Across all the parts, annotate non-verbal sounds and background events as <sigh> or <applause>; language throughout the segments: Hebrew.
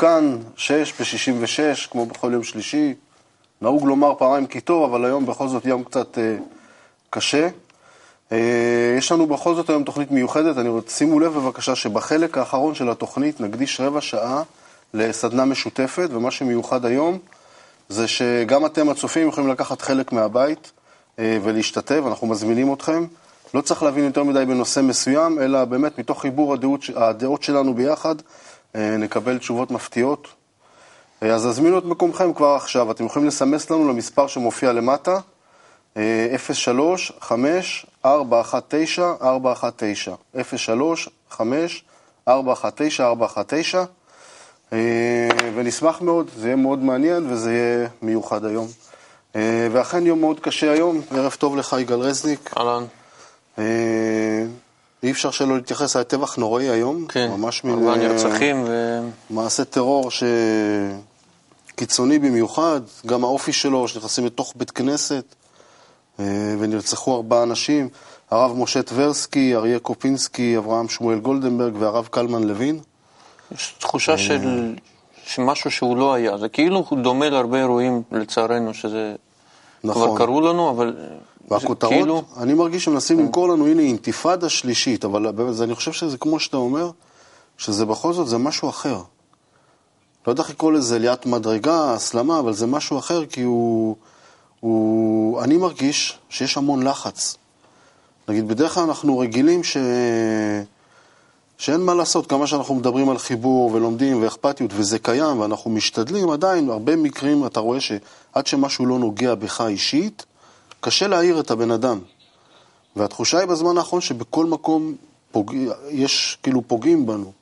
כאן, שש ב-66, כמו בכל יום שלישי. נהוג לומר פעמיים כי טוב, אבל היום בכל זאת יום קצת אה, קשה. אה, יש לנו בכל זאת היום תוכנית מיוחדת. אני רוצה, שימו לב בבקשה שבחלק האחרון של התוכנית נקדיש רבע שעה לסדנה משותפת, ומה שמיוחד היום זה שגם אתם הצופים יכולים לקחת חלק מהבית אה, ולהשתתף, אנחנו מזמינים אתכם. לא צריך להבין יותר מדי בנושא מסוים, אלא באמת מתוך חיבור הדעות, הדעות שלנו ביחד, נקבל תשובות מפתיעות. אה, אז הזמינו את מקומכם כבר עכשיו, אתם יכולים לסמס לנו למספר שמופיע למטה, 03 5 419 419 03 5 419 419 ונשמח מאוד, זה יהיה מאוד מעניין וזה יהיה מיוחד היום. אה, ואכן יום מאוד קשה היום, ערב טוב לך יגאל רזניק. אהלן. אה, אי אפשר שלא להתייחס, היה טבח נוראי היום. כן, ממש מין... ארבעה נרצחים ו... מעשה טרור שקיצוני במיוחד, גם האופי שלו, שנכנסים לתוך בית כנסת אה, ונרצחו ארבעה אנשים, הרב משה טברסקי, אריה קופינסקי, אברהם שמואל גולדנברג והרב קלמן לוין. יש תחושה של שמשהו שהוא לא היה, זה כאילו דומה להרבה אירועים, לצערנו, שזה נכון. כבר קרו לנו, אבל... והכותרות, כאילו... אני מרגיש שמנסים למכור לנו, הנה, אינתיפאדה שלישית, אבל באמת, אני חושב שזה כמו שאתה אומר, שזה בכל זאת, זה משהו אחר. לא יודע איך לקרוא לזה ליאת מדרגה, הסלמה, אבל זה משהו אחר, כי הוא, הוא... אני מרגיש שיש המון לחץ. נגיד, בדרך כלל אנחנו רגילים ש... שאין מה לעשות, כמה שאנחנו מדברים על חיבור ולומדים ואכפתיות, וזה קיים, ואנחנו משתדלים, עדיין, הרבה מקרים אתה רואה שעד שמשהו לא נוגע בך אישית, קשה להעיר את הבן אדם. והתחושה היא בזמן האחרון שבכל מקום פוג... יש כאילו פוגעים בנו.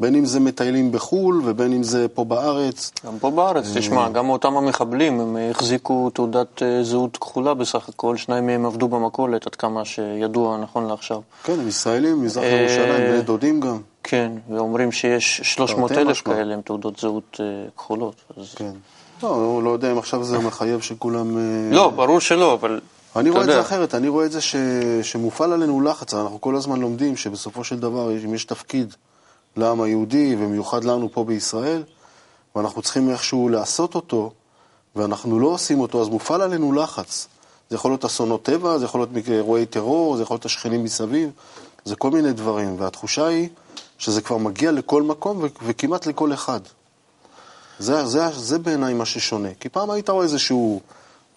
בין אם זה מטיילים בחו"ל ובין אם זה פה בארץ. גם פה בארץ, תשמע, גם אותם המחבלים, הם החזיקו תעודת אה, זהות כחולה בסך הכל, שניים מהם עבדו במכולת, עד כמה שידוע נכון לעכשיו. כן, הם ישראלים, מזרח ירושלים, בני דודים גם. כן, ואומרים שיש 300 אלף כאלה עם תעודות זהות אה, כחולות. כן. לא, הוא לא יודע אם עכשיו זה מחייב שכולם... אה, לא, ברור שלא, אבל... אני רואה את. זה אחרת, אני רואה את זה ש... שמופעל עלינו לחץ, אנחנו כל הזמן לומדים שבסופו של דבר, אם יש תפקיד לעם היהודי, ומיוחד לנו פה בישראל, ואנחנו צריכים איכשהו לעשות אותו, ואנחנו לא עושים אותו, אז מופעל עלינו לחץ. זה יכול להיות אסונות טבע, זה יכול להיות אירועי טרור, זה יכול להיות השכנים מסביב, זה כל מיני דברים, והתחושה היא שזה כבר מגיע לכל מקום וכמעט לכל אחד. זה, זה, זה בעיניי מה ששונה. כי פעם היית רואה איזשהו,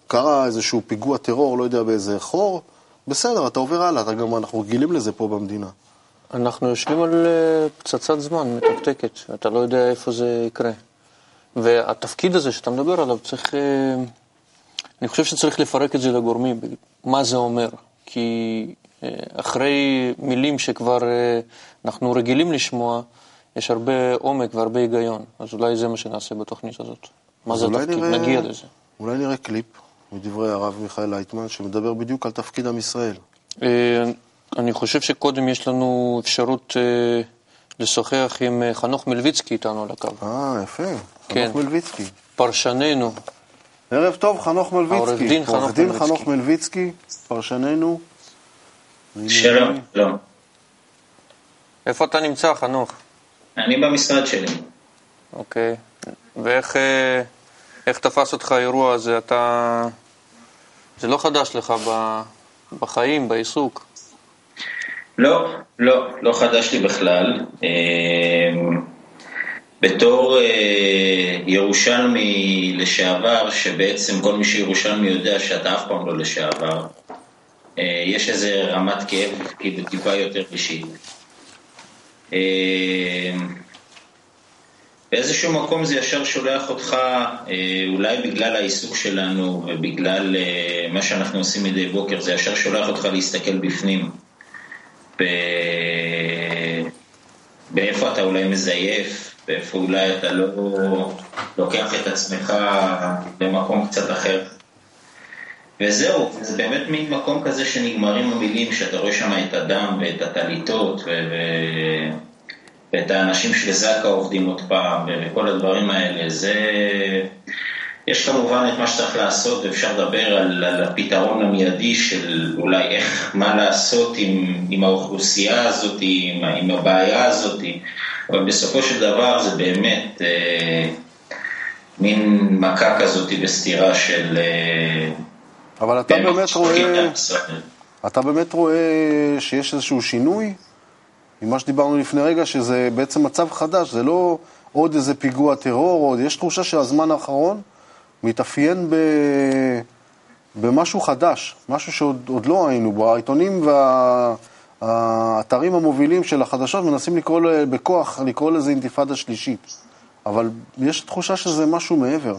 קרה איזשהו פיגוע טרור, לא יודע באיזה חור, בסדר, אתה עובר הלאה, אתה גם, אנחנו רגילים לזה פה במדינה. אנחנו יושבים על אה, פצצת זמן מתקתקת, אתה לא יודע איפה זה יקרה. והתפקיד הזה שאתה מדבר עליו, צריך... אה, אני חושב שצריך לפרק את זה לגורמים, מה זה אומר. כי אה, אחרי מילים שכבר אנחנו רגילים לשמוע, יש הרבה עומק והרבה היגיון. אז אולי זה מה שנעשה בתוכנית הזאת. מה זה התפקיד? נראה- נגיע לזה. אולי נראה קליפ מדברי הרב מיכאל לייטמן, שמדבר בדיוק על תפקיד עם ישראל. אה, אני חושב שקודם יש לנו אפשרות אה, לשוחח עם אה, חנוך מלביצקי איתנו על הקו. אה, יפה. כן. חנוך מלביצקי. פרשננו, ערב טוב, חנוך מלביצקי. העורך דין חנוך עורך דין מלביצקי. חנוך מלביצקי, פרשננו. שלום, שלום. איפה אתה נמצא, חנוך? אני במשרד שלי. אוקיי. ואיך אה, איך תפס אותך האירוע הזה? אתה... זה לא חדש לך ב... בחיים, בעיסוק. לא, לא, לא חדש לי בכלל. אה, בתור אה, ירושלמי לשעבר, שבעצם כל מי שירושלמי יודע שאתה אף פעם לא לשעבר, יש איזה רמת כאב כאילו טיפה יותר אישית. אה, באיזשהו מקום זה ישר שולח אותך, אה, אולי בגלל העיסוק שלנו ובגלל אה, מה שאנחנו עושים מדי בוקר, זה ישר שולח אותך להסתכל בפנים. באיפה אתה אולי מזייף, באיפה אולי אתה לא לוקח את עצמך למקום קצת אחר. וזהו, זה באמת מין מקום כזה שנגמרים המילים, שאתה רואה שם את הדם ואת הטליתות ו... ואת האנשים של זק"א עובדים עוד פעם, וכל הדברים האלה, זה... יש כמובן את מה שצריך לעשות, ואפשר לדבר על, על הפתרון המיידי של אולי איך, מה לעשות עם, עם האוכלוסייה הזאת, עם, עם הבעיה הזאת, אבל בסופו של דבר זה באמת אה, מין מכה כזאת בסתירה של... אה, אבל אתה באמת רואה, אתה באמת רואה שיש איזשהו שינוי ממה שדיברנו לפני רגע, שזה בעצם מצב חדש, זה לא עוד איזה פיגוע טרור, עוד יש תחושה שהזמן האחרון מתאפיין ב... במשהו חדש, משהו שעוד לא היינו בו. העיתונים והאתרים המובילים של החדשות מנסים לקרוא בכוח, לקרוא לזה אינתיפאדה שלישית, אבל יש תחושה שזה משהו מעבר.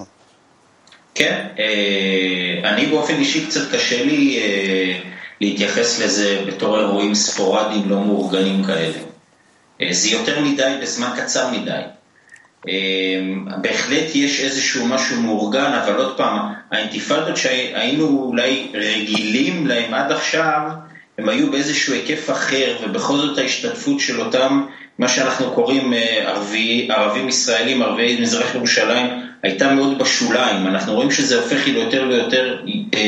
כן, אה, אני באופן אישי קצת קשה לי אה, להתייחס לזה בתור אירועים ספורדיים לא מאורגנים כאלה. אה, זה יותר מדי בזמן קצר מדי. בהחלט יש איזשהו משהו מאורגן, אבל עוד פעם, האינתיפאדות שהיינו אולי רגילים להם עד עכשיו, הם היו באיזשהו היקף אחר, ובכל זאת ההשתתפות של אותם, מה שאנחנו קוראים ערבי, ערבים ישראלים, ערבי מזרח ירושלים, הייתה מאוד בשוליים. אנחנו רואים שזה הופך ליותר ויותר אה,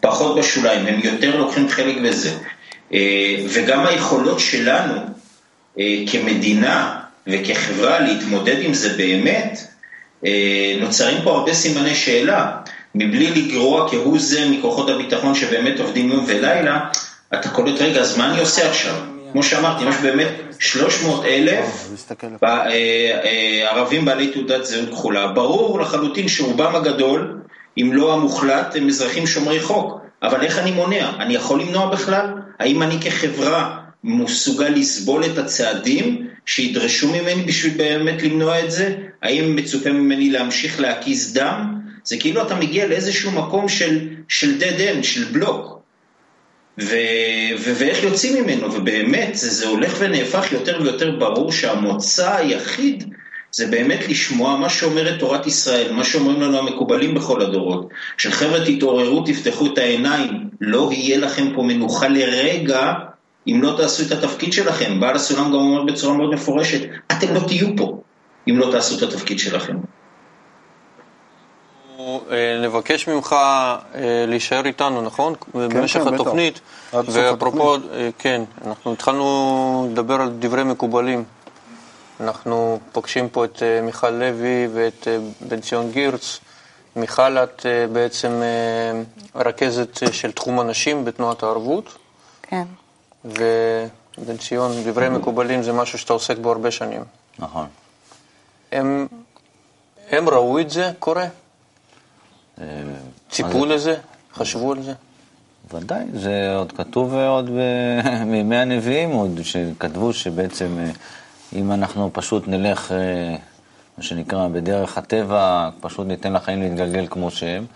פחות בשוליים, הם יותר לוקחים חלק בזה. אה, וגם היכולות שלנו אה, כמדינה וכחברה להתמודד עם זה באמת, אה, נוצרים פה הרבה סימני שאלה. מבלי לגרוע כהוא זה מכוחות הביטחון שבאמת עובדים יום ולילה, אתה קולט, רגע, אז מה אני עושה עכשיו? כמו שאמרתי, יש באמת 300 אלף אה, אה, ערבים בעלי תעודת זהות כחולה. ברור לחלוטין שרובם הגדול, אם לא המוחלט, הם אזרחים שומרי חוק. אבל איך אני מונע? אני יכול למנוע בכלל? האם אני כחברה מסוגל לסבול את הצעדים שידרשו ממני בשביל באמת למנוע את זה? האם מצופה ממני להמשיך להקיז דם? זה כאילו אתה מגיע לאיזשהו מקום של, של dead end, של בלוק. ו- ו- ואיך יוצאים ממנו, ובאמת זה, הולך ונהפך יותר ויותר ברור שהמוצא היחיד זה באמת לשמוע מה שאומרת תורת ישראל, מה שאומרים לנו המקובלים בכל הדורות, של חבר'ה תתעוררו, תפתחו את העיניים, לא יהיה לכם פה מנוחה לרגע אם לא תעשו את התפקיד שלכם. בעל הסולם גם אומר בצורה מאוד מפורשת, אתם לא תהיו פה אם לא תעשו את התפקיד שלכם. אה, נבקש ממך אה, להישאר איתנו, נכון? כן, במשך כן, התוכנית. ואפרופו, אה, כן, אנחנו התחלנו לדבר על דברי מקובלים. אנחנו פוגשים פה את מיכל לוי ואת בן ציון גירץ. מיכל, את בעצם רכזת של תחום הנשים בתנועת הערבות. כן. ובן ציון, דברי מקובלים זה משהו שאתה עוסק בו הרבה שנים. נכון. הם, הם ראו את זה קורה? ציפו לזה? חשבו על זה? ודאי, זה עוד כתוב עוד מימי <laughs> הנביאים, עוד שכתבו שבעצם אה, אם אנחנו פשוט נלך, אה, מה שנקרא, בדרך הטבע, פשוט ניתן לחיים להתגלגל כמו שהם,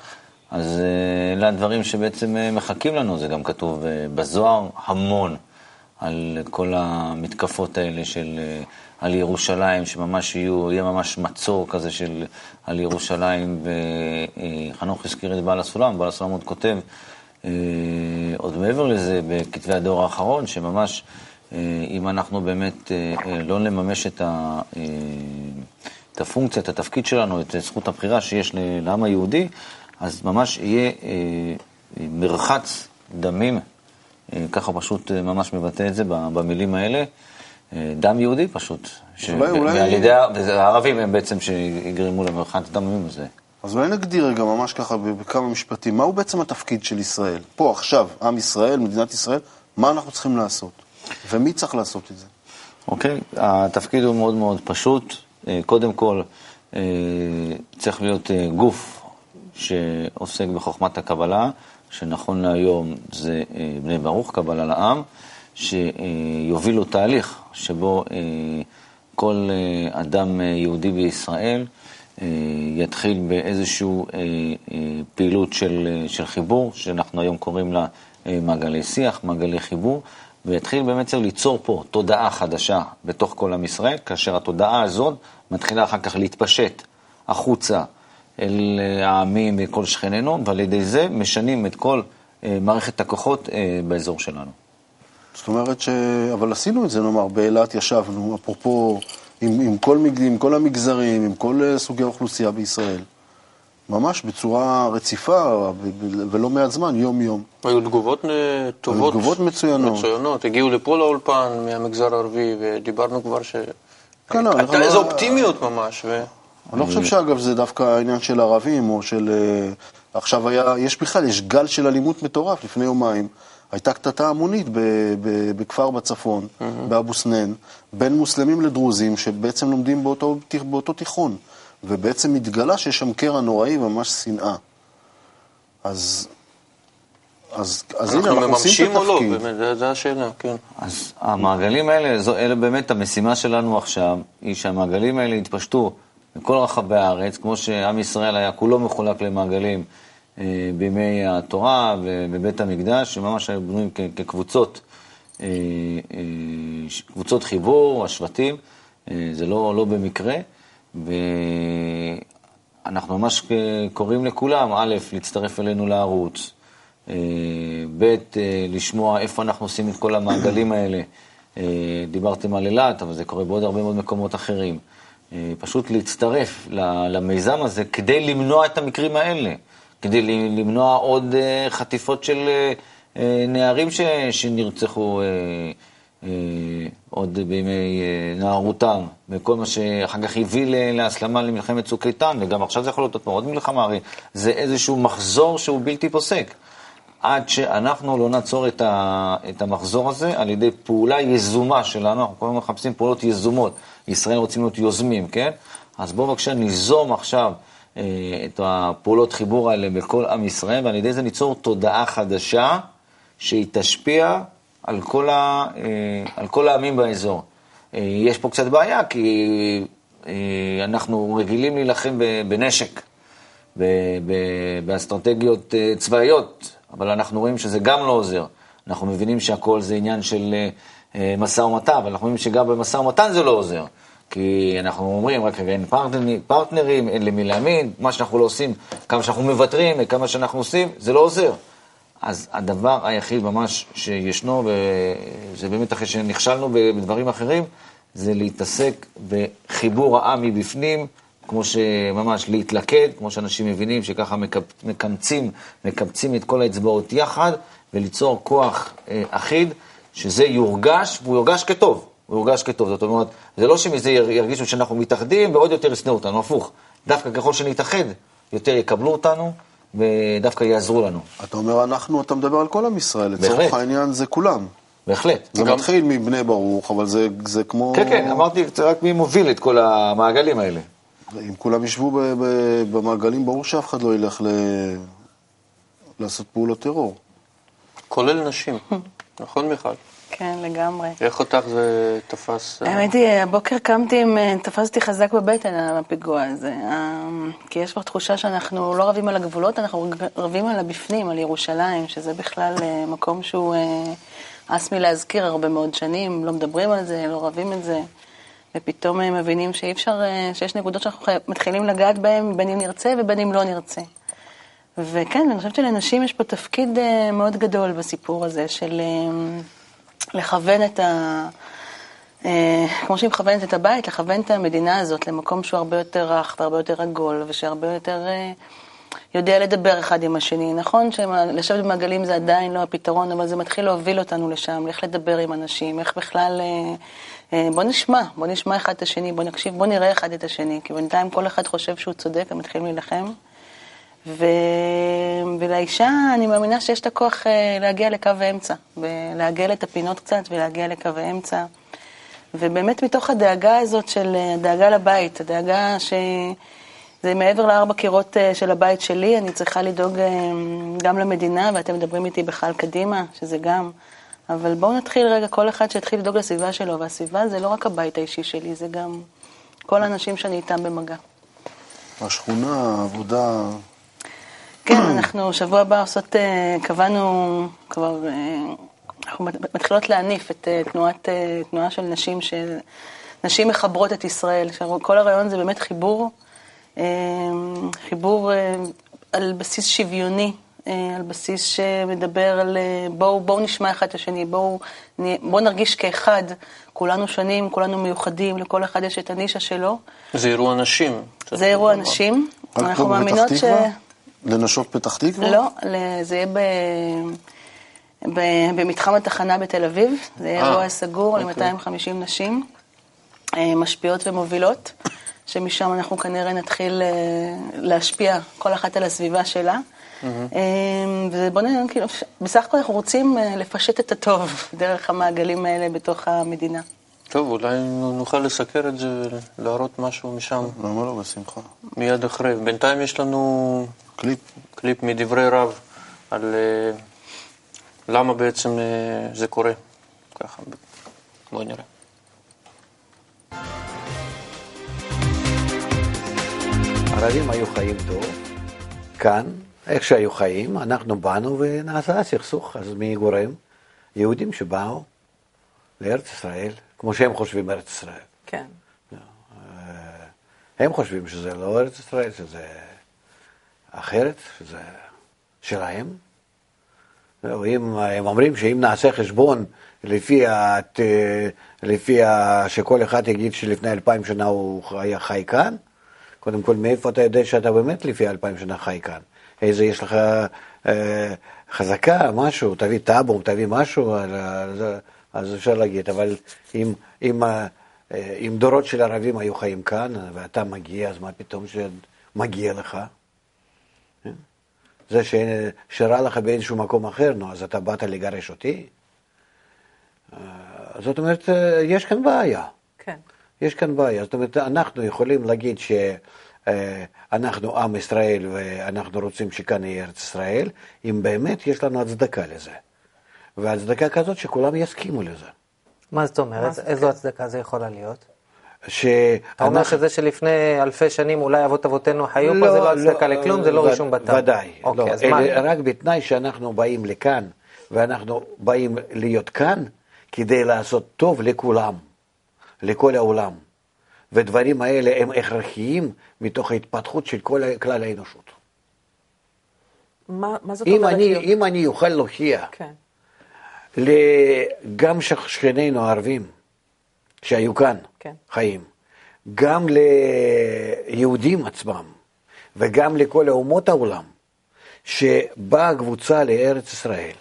אז אה, אלה הדברים שבעצם מחכים לנו, זה גם כתוב בזוהר המון על כל המתקפות האלה של על ירושלים, שממש יהיו, יהיה ממש מצור כזה של, על ירושלים, וחנוך הזכיר את בעל הסולם, בעל הסולם עוד כותב, אה, עוד מעבר לזה, בכתבי הדור האחרון, שממש, אה, אם אנחנו באמת אה, לא נממש את, ה, את הפונקציה, את התפקיד שלנו, את זכות הבחירה שיש לעם היהודי, אז ממש יהיה מרחץ דמים, ככה פשוט ממש מבטא את זה במילים האלה. דם יהודי פשוט. אולי, אולי... ועל ידי הערבים הם בעצם שיגרמו למרחץ דמים הזה. אז אולי נגדיר רגע ממש ככה בכמה משפטים, מהו בעצם התפקיד של ישראל? פה, עכשיו, עם ישראל, מדינת ישראל, מה אנחנו צריכים לעשות? ומי צריך לעשות את זה? אוקיי, okay. התפקיד הוא מאוד מאוד פשוט. אה, קודם כל, אה, צריך להיות אה, גוף שעוסק בחוכמת הקבלה, שנכון להיום זה בני ברוך, קבלה לעם. שיובילו תהליך שבו אה, כל אה, אדם אה, יהודי בישראל יתחיל באיזושהי פעילות של, של חיבור, שאנחנו היום קוראים לה מעגלי שיח, מעגלי חיבור, ויתחיל באמת ליצור פה תודעה חדשה בתוך כל עם ישראל, כאשר התודעה הזאת מתחילה אחר כך להתפשט החוצה אל העמים וכל שכנינו, ועל ידי זה משנים את כל מערכת הכוחות באזור שלנו. זאת אומרת ש... אבל עשינו את זה, נאמר, באילת ישבנו, אפרופו, עם, עם, כל, עם כל המגזרים, עם כל אה, סוגי האוכלוסייה בישראל. ממש בצורה רציפה ולא מעט זמן, יום-יום. היו תגובות טובות. תגובות מצוינות. מצוינות. הגיעו לפה לאולפן מהמגזר הערבי, ודיברנו כבר ש... כן, לא, הייתה איזו אופטימיות ממש. ו... אני לא חושב שאגב זה דווקא העניין של ערבים או של... אה, עכשיו היה, יש בכלל, יש גל של אלימות מטורף לפני יומיים. הייתה קטטה המונית ב, ב, בכפר בצפון, באבו סנאן, בין מוסלמים לדרוזים שבעצם לומדים באותו, באותו תיכון. ובעצם התגלה שיש שם קרע נוראי וממש שנאה. אז, אז, אז הנה, אנחנו אנחנו עושים מממשים את או לא? התפקיד. באמת, זו- זו השאלה, כן. אז המעגלים האלה, זו, אלה באמת המשימה שלנו עכשיו, היא שהמעגלים האלה יתפשטו בכל רחבי הארץ, כמו שעם ישראל היה כולו מחולק למעגלים בימי התורה ובבית המקדש, שממש היו בנויים כקבוצות, אה, אה, קבוצות חיבור, השבטים, אה, זה לא, לא במקרה, ואנחנו ממש קוראים לכולם, א', להצטרף אלינו לערוץ, אה, ב', אה, לשמוע איפה אנחנו עושים את כל המעגלים האלה. אה, דיברתם על אילת, אבל זה קורה בעוד הרבה מאוד מקומות אחרים. אה, פשוט להצטרף למיזם הזה כדי למנוע את המקרים האלה, כדי למנוע עוד אה, חטיפות של אה, אה, נערים ש- שנרצחו עוד בימי נערותם, וכל מה שאחר כך הביא להסלמה למלחמת צוק איתן, וגם עכשיו זה יכול להיות עוד מלחמה, הרי זה איזשהו מחזור שהוא בלתי פוסק. עד שאנחנו לא נעצור את, ה, את המחזור הזה על ידי פעולה יזומה שלנו, אנחנו כל הזמן מחפשים פעולות יזומות. ישראל רוצים להיות יוזמים, כן? אז בואו בבקשה ניזום עכשיו את הפעולות חיבור האלה בכל עם ישראל, ועל ידי זה ניצור תודעה חדשה שהיא תשפיע על כל, ה, אה, על כל העמים באזור. אה, יש פה קצת בעיה, כי אה, אנחנו רגילים להילחם בנשק. באסטרטגיות אה, צבאיות, אבל אנחנו רואים שזה גם לא עוזר. אנחנו מבינים שהכל זה עניין של אה, אה, משא ומתן, אבל אנחנו רואים שגם במשא ומתן זה לא עוזר. כי אנחנו אומרים, רק רגע, אין פרטנרים, פרטנרים, אין למי להאמין, מה שאנחנו לא עושים, כמה שאנחנו מוותרים, כמה שאנחנו עושים, זה לא עוזר. אז הדבר היחיד ממש שישנו, וזה באמת אחרי שנכשלנו בדברים אחרים, זה להתעסק בחיבור העם מבפנים, כמו שממש להתלכד, כמו שאנשים מבינים שככה מקמצים, מקבצים את כל האצבעות יחד, וליצור כוח אה, אחיד, שזה יורגש, והוא יורגש כטוב, הוא יורגש כטוב. זאת אומרת, זה לא שמזה יר- ירגישו שאנחנו מתאחדים ועוד יותר ישנאו אותנו, הפוך. דווקא ככל שנתאחד, יותר יקבלו אותנו, ודווקא יעזרו לנו. אתה אומר אנחנו, אתה מדבר על כל עם ישראל, לצורך. העניין זה כולם. בהחלט. זה גם- מתחיל מבני ברוך, אבל זה, זה כמו... כן, כן, אמרתי זה רק מי מוביל את כל המעגלים האלה. אם כולם ישבו ב- ב- במעגלים, ברור שאף אחד לא ילך ל... לעשות פעולות טרור. כולל נשים, <laughs> נכון מיכל? כן, לגמרי. איך אותך זה תפס? אה, האמת היא, הבוקר קמתי עם, אה, תפסתי חזק בבטן על הפיגוע הזה. אה, כי יש כבר תחושה שאנחנו לא רבים על הגבולות, אנחנו רבים על הבפנים, על ירושלים, שזה בכלל מקום שהוא הס מלהזכיר הרבה מאוד שנים, לא מדברים על זה, לא רבים את זה. ופתאום אה, מבינים שאי אפשר, שיש נקודות שאנחנו חי- מתחילים לגעת בהן, בין אם נרצה ובין אם לא נרצה. וכן, אני חושבת שלנשים יש פה תפקיד מאוד גדול בסיפור הזה של לכוון את ה... אה, כמו שהיא מכוונת את הבית, לכוון את המדינה הזאת למקום שהוא הרבה יותר רך והרבה יותר עגול, ושהרבה יותר אה, יודע לדבר אחד עם השני. נכון שלשבת במעגלים זה עדיין לא הפתרון, אבל זה מתחיל להוביל אותנו לשם, איך לדבר עם אנשים, איך בכלל... אה, בוא נשמע, בוא נשמע אחד את השני, בוא נקשיב, בוא נראה אחד את השני, כי בינתיים כל אחד חושב שהוא צודק ומתחילים להילחם. ו... ולאישה אני מאמינה שיש את הכוח אה, להגיע לקו האמצע, ולעגל את הפינות קצת ולהגיע לקו האמצע. ובאמת מתוך הדאגה הזאת של אה, הדאגה לבית, הדאגה שזה מעבר לארבע קירות אה, של הבית שלי, אני צריכה לדאוג גם למדינה, ואתם מדברים איתי בכלל קדימה, שזה גם. אבל בואו נתחיל רגע, כל אחד שיתחיל לדאוג לסביבה שלו, והסביבה זה לא רק הבית האישי שלי, זה גם כל האנשים שאני איתם במגע. השכונה, העבודה, כן, אנחנו שבוע הבא עושות, אה, קבענו כבר, אה, אנחנו מתחילות להניף את אה, תנועת, תנועה של נשים, של נשים מחברות את ישראל. כל הרעיון זה באמת חיבור, חיבור על בסיס שוויוני, על בסיס שמדבר על בואו בוא נשמע אחד את השני, בואו בוא נרגיש כאחד, כולנו שונים, כולנו מיוחדים, לכל אחד יש את הנישה שלו. זה אירוע נשים. זה אירוע נשים, אנחנו מאמינות ש... לנשות פתח תקווה? לא, זה יהיה ב... ב... במתחם התחנה בתל אביב, זה יהיה אה, אירוע סגור אוקיי. ל-250 נשים, אה, משפיעות ומובילות, שמשם אנחנו כנראה נתחיל אה, להשפיע כל אחת על הסביבה שלה. אה, ובוא נראה, כאילו, בסך הכל אנחנו רוצים לפשט את הטוב <laughs> דרך המעגלים האלה בתוך המדינה. טוב, אולי נוכל לסקר את זה ולהראות משהו משם למה לא? בשמחה. מיד אחרי. בינתיים יש לנו קליפ. קליפ מדברי רב על אה, למה בעצם אה, זה קורה. ככה, בואי נראה. הערבים היו חיים טוב, כאן, איך שהיו חיים, אנחנו באנו ונעשה סכסוך, אז מי גורם? יהודים שבאו לארץ ישראל, כמו שהם חושבים ארץ ישראל. כן. הם חושבים שזה לא ארץ ישראל, שזה אחרת, שזה שלהם. זהו, אם, הם אומרים שאם נעשה חשבון לפי, הת, לפי שכל אחד יגיד שלפני אלפיים שנה הוא היה חי כאן, קודם כל, מאיפה אתה יודע שאתה באמת לפי אלפיים שנה חי כאן? איזה, יש לך אה, חזקה, משהו, תביא טאבו, תביא משהו, על, על, זה, אז אפשר להגיד, אבל אם, אם, אה, אם דורות של ערבים היו חיים כאן, ואתה מגיע, אז מה פתאום שמגיע לך? כן? זה ש, שרע לך באיזשהו מקום אחר, נו, אז אתה באת לגרש אותי? אה, זאת אומרת, אה, יש כאן בעיה. כן. יש כאן בעיה. זאת אומרת, אנחנו יכולים להגיד שאנחנו עם ישראל ואנחנו רוצים שכאן יהיה ארץ ישראל, אם באמת יש לנו הצדקה לזה. והצדקה כזאת שכולם יסכימו לזה. מה זאת אומרת? איזו הצדקה זה יכולה להיות? אתה אומר. שזה שלפני אלפי שנים אולי אבות אבותינו חיו פה, זה לא הצדקה לכלום, זה לא ו- רישום בטאבו. ודאי. אוקיי, לא, אז מה? אלה רק בתנאי שאנחנו באים לכאן, ואנחנו באים להיות כאן כדי לעשות טוב לכולם, לכל העולם. ודברים האלה הם הכרחיים מתוך ההתפתחות של כל כלל האנושות. מה מה זאת אם אומרת? אני, אם אני אוכל להוכיח כן. גם שכ- שכנינו הערבים שהיו כאן כן. חיים, גם ליהודים עצמם וגם לכל אומות העולם, שבאה קבוצה לארץ ישראל,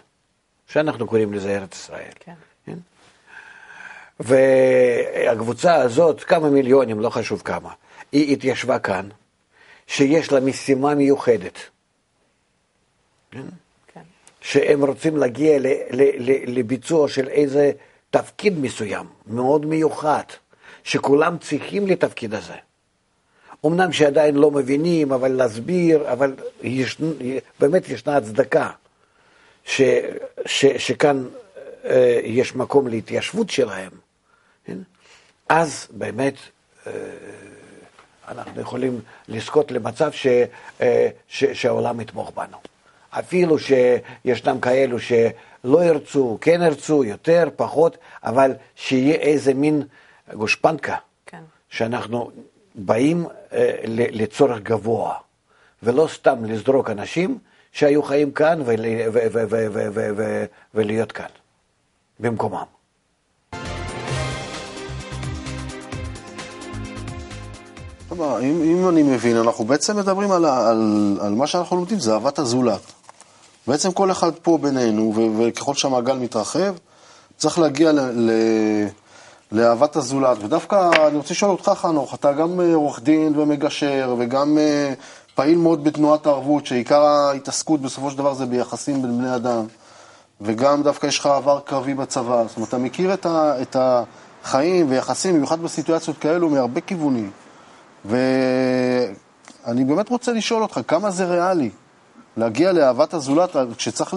שאנחנו קוראים לזה ארץ ישראל, כן. כן? והקבוצה הזאת, כמה מיליונים, לא חשוב כמה, היא התיישבה כאן, שיש לה משימה מיוחדת. כן. שהם רוצים להגיע ל, ל, ל, לביצוע של איזה תפקיד מסוים, מאוד מיוחד, שכולם צריכים לתפקיד הזה. אמנם שעדיין לא מבינים, אבל להסביר, אבל יש, באמת ישנה הצדקה ש, ש, שכאן אה, יש מקום להתיישבות שלהם. כן? אז באמת אה, אנחנו יכולים לזכות למצב ש, אה, ש, שהעולם יתמוך בנו. אפילו שישנם כאלו שלא ירצו, כן ירצו, יותר, פחות, אבל שיהיה איזה מין גושפנקה, כן. שאנחנו באים אה, לצורך גבוה, ולא סתם לזרוק אנשים שהיו חיים כאן ולהיות כאן, במקומם. אם, אם אני מבין, אנחנו בעצם מדברים על, על, על מה שאנחנו לומדים, זה אהבת הזולת. בעצם כל אחד פה בינינו, וככל שהמעגל מתרחב, צריך להגיע לאהבת הזולת. ודווקא אני רוצה לשאול אותך, חנוך, אתה גם אה, עורך דין ומגשר, וגם אה, פעיל מאוד בתנועת הערבות, שעיקר ההתעסקות בסופו של דבר זה ביחסים בין בני אדם. וגם דווקא יש לך עבר קרבי בצבא. זאת אומרת, אתה מכיר את, ה, את החיים ויחסים, במיוחד בסיטואציות כאלו, מהרבה כיוונים. ואני באמת רוצה לשאול אותך, כמה זה ריאלי להגיע לאהבת הזולת כשצריך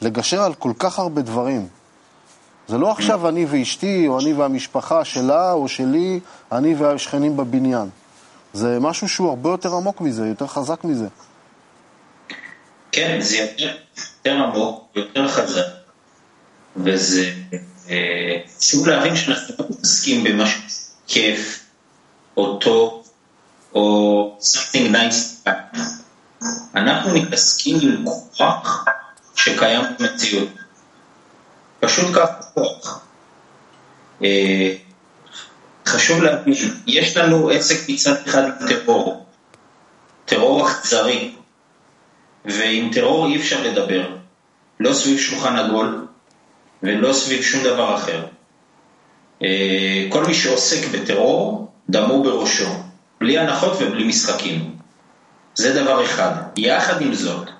לגשר על כל כך הרבה דברים? זה לא עכשיו אני ואשתי, או אני והמשפחה שלה, או שלי, אני והשכנים בבניין. זה משהו שהוא הרבה יותר עמוק מזה, יותר חזק מזה. כן, זה יותר, יותר עמוק, יותר חזק, וזה אה, חשוב להבין שאנחנו לא מתעסקים במשהו כיף, או טוב, או something nice. אנחנו מתעסקים עם כוח שקיים במציאות. פשוט כך כוח. אה, חשוב להבין, יש לנו עסק מצד אחד עם טרור, טרור אכזרי, ועם טרור אי אפשר לדבר, לא סביב שולחן עגול ולא סביב שום דבר אחר. אה, כל מי שעוסק בטרור, דמו בראשו, בלי הנחות ובלי משחקים. זה דבר אחד. יחד עם זאת,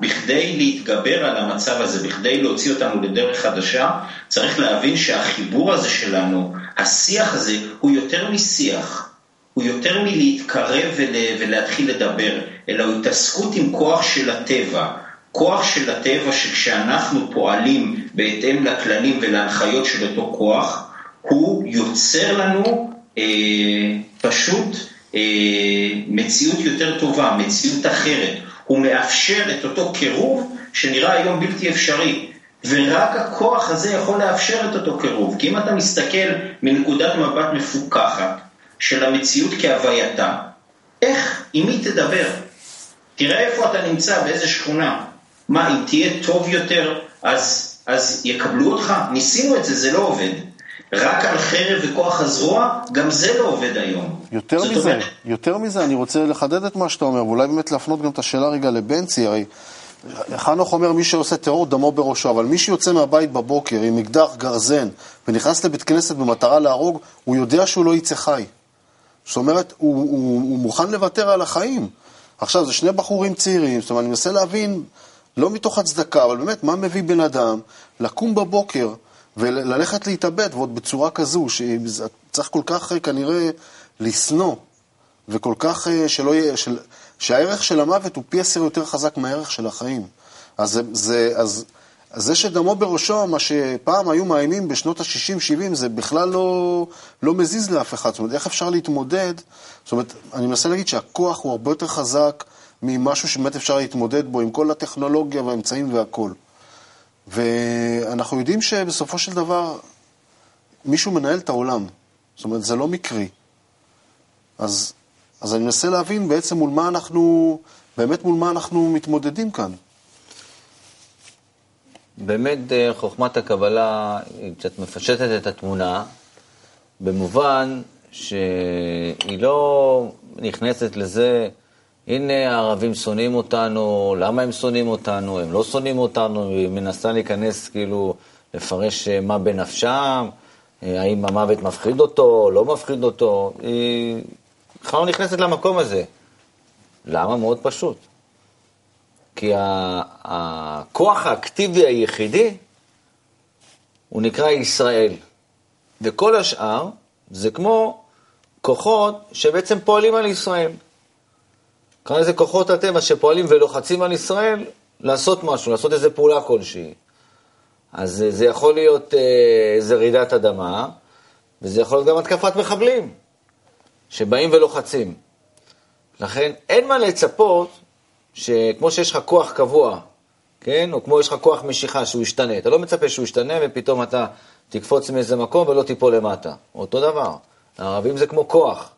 בכדי להתגבר על המצב הזה, בכדי להוציא אותנו לדרך חדשה, צריך להבין שהחיבור הזה שלנו, השיח הזה, הוא יותר משיח, הוא יותר מלהתקרב ול, ולהתחיל לדבר, אלא הוא התעסקות עם כוח של הטבע. כוח של הטבע שכשאנחנו פועלים בהתאם לכללים ולהנחיות של אותו כוח, הוא יוצר לנו אה, פשוט מציאות יותר טובה, מציאות אחרת. הוא מאפשר את אותו קירוב שנראה היום בלתי אפשרי. ורק הכוח הזה יכול לאפשר את אותו קירוב. כי אם אתה מסתכל מנקודת מבט מפוקחת של המציאות כהווייתה, איך, עם מי תדבר? תראה איפה אתה נמצא, באיזה שכונה. מה, אם תהיה טוב יותר, אז, אז יקבלו אותך? ניסינו את זה, זה לא עובד. רק על חרב וכוח הזרוע, גם זה לא עובד היום. יותר מזה, אומר... יותר מזה, אני רוצה לחדד את מה שאתה אומר, ואולי באמת להפנות גם את השאלה רגע לבנצי, הרי חנוך אומר מי שעושה טרור דמו בראשו, אבל מי שיוצא מהבית בבוקר עם אקדח גרזן ונכנס לבית כנסת במטרה להרוג, הוא יודע שהוא לא יצא חי. זאת אומרת, הוא, הוא, הוא מוכן לוותר על החיים. עכשיו, זה שני בחורים צעירים, זאת אומרת, אני מנסה להבין, לא מתוך הצדקה, אבל באמת, מה מביא בן אדם לקום בבוקר וללכת להתאבד, ועוד בצורה כזו, שצריך כל כך כנראה לשנוא, וכל כך אה, שלא יהיה, של, שהערך של המוות הוא פי עשר יותר חזק מהערך של החיים. אז זה, אז, אז זה שדמו בראשו, מה שפעם היו מאיימים בשנות ה-60-70, זה בכלל לא, לא מזיז לאף אחד. זאת אומרת, איך אפשר להתמודד? זאת אומרת, אני מנסה להגיד שהכוח הוא הרבה יותר חזק ממשהו שבאמת אפשר להתמודד בו עם כל הטכנולוגיה והאמצעים והכול. ואנחנו יודעים שבסופו של דבר מישהו מנהל את העולם. זאת אומרת, זה לא מקרי. אז, אז אני מנסה להבין בעצם מול מה אנחנו, באמת מול מה אנחנו מתמודדים כאן. באמת אה, חוכמת הקבלה היא קצת מפשטת את התמונה, במובן שהיא לא נכנסת לזה הנה הערבים שונאים אותנו, למה הם שונאים אותנו, הם לא שונאים אותנו, היא מנסה להיכנס כאילו לפרש אה, מה בנפשם, אה, האם המוות מפחיד אותו, לא מפחיד אותו, היא בכלל לא נכנסת למקום הזה. למה? מאוד פשוט. כי הכוח האקטיבי היחידי הוא נקרא ישראל, וכל השאר זה כמו כוחות שבעצם פועלים על ישראל. קרא לזה כוחות הטבע שפועלים ולוחצים על ישראל לעשות משהו, לעשות איזו פעולה כלשהי. אז זה יכול להיות אה, איזה רעידת אדמה, וזה יכול להיות גם התקפת מחבלים, שבאים ולוחצים. לכן אין מה לצפות שכמו שיש לך כוח קבוע, כן? או כמו יש לך כוח משיכה שהוא ישתנה, אתה לא מצפה שהוא ישתנה ופתאום אתה תקפוץ מאיזה מקום ולא תיפול למטה. אותו דבר. הערבים זה כמו כוח.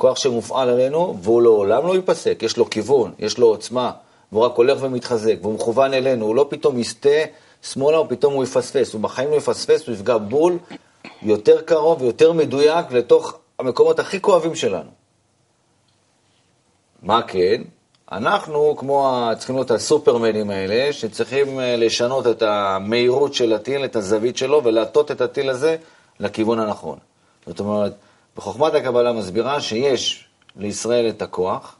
כוח שמופעל עלינו, והוא לעולם לא ייפסק, יש לו כיוון, יש לו עוצמה, והוא רק הולך ומתחזק, והוא מכוון אלינו, הוא לא פתאום יסטה שמאלה, או פתאום הוא יפספס, הוא בחיים לא יפספס, הוא יפגע בול יותר קרוב ויותר מדויק לתוך המקומות הכי כואבים שלנו. מה כן? אנחנו כמו צריכים להיות הסופרמנים האלה, שצריכים אה, לשנות את המהירות של הטיל, את הזווית שלו, ולהטות את הטיל הזה לכיוון הנכון. זאת אומרת, וחוכמת הקבלה מסבירה שיש לישראל את הכוח,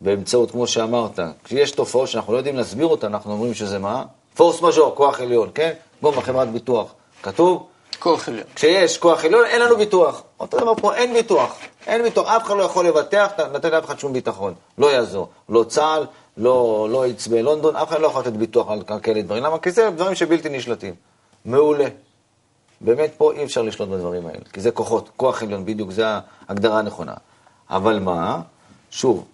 באמצעות, כמו שאמרת, כשיש תופעות שאנחנו לא יודעים להסביר אותן, אנחנו אומרים שזה מה? פורס מז'ור, כוח עליון, כן? כמו בחברת ביטוח. כתוב? כוח עליון. כשיש כוח עליון, אין לנו ביטוח. אותו דבר פה, אין ביטוח. אין ביטוח, אף אחד לא יכול לבטח, לתת לאף אחד שום ביטחון. לא יעזור. לא צה"ל, לא, לא איקס בלונדון, אף אחד לא יכול לתת ביטוח על כאלה דברים. למה? כי זה דברים שבלתי נשלטים. מעולה. באמת פה אי אפשר לשלוט בדברים האלה, כי זה כוחות, כוח עליון בדיוק, זו ההגדרה הנכונה. אבל מה? שוב,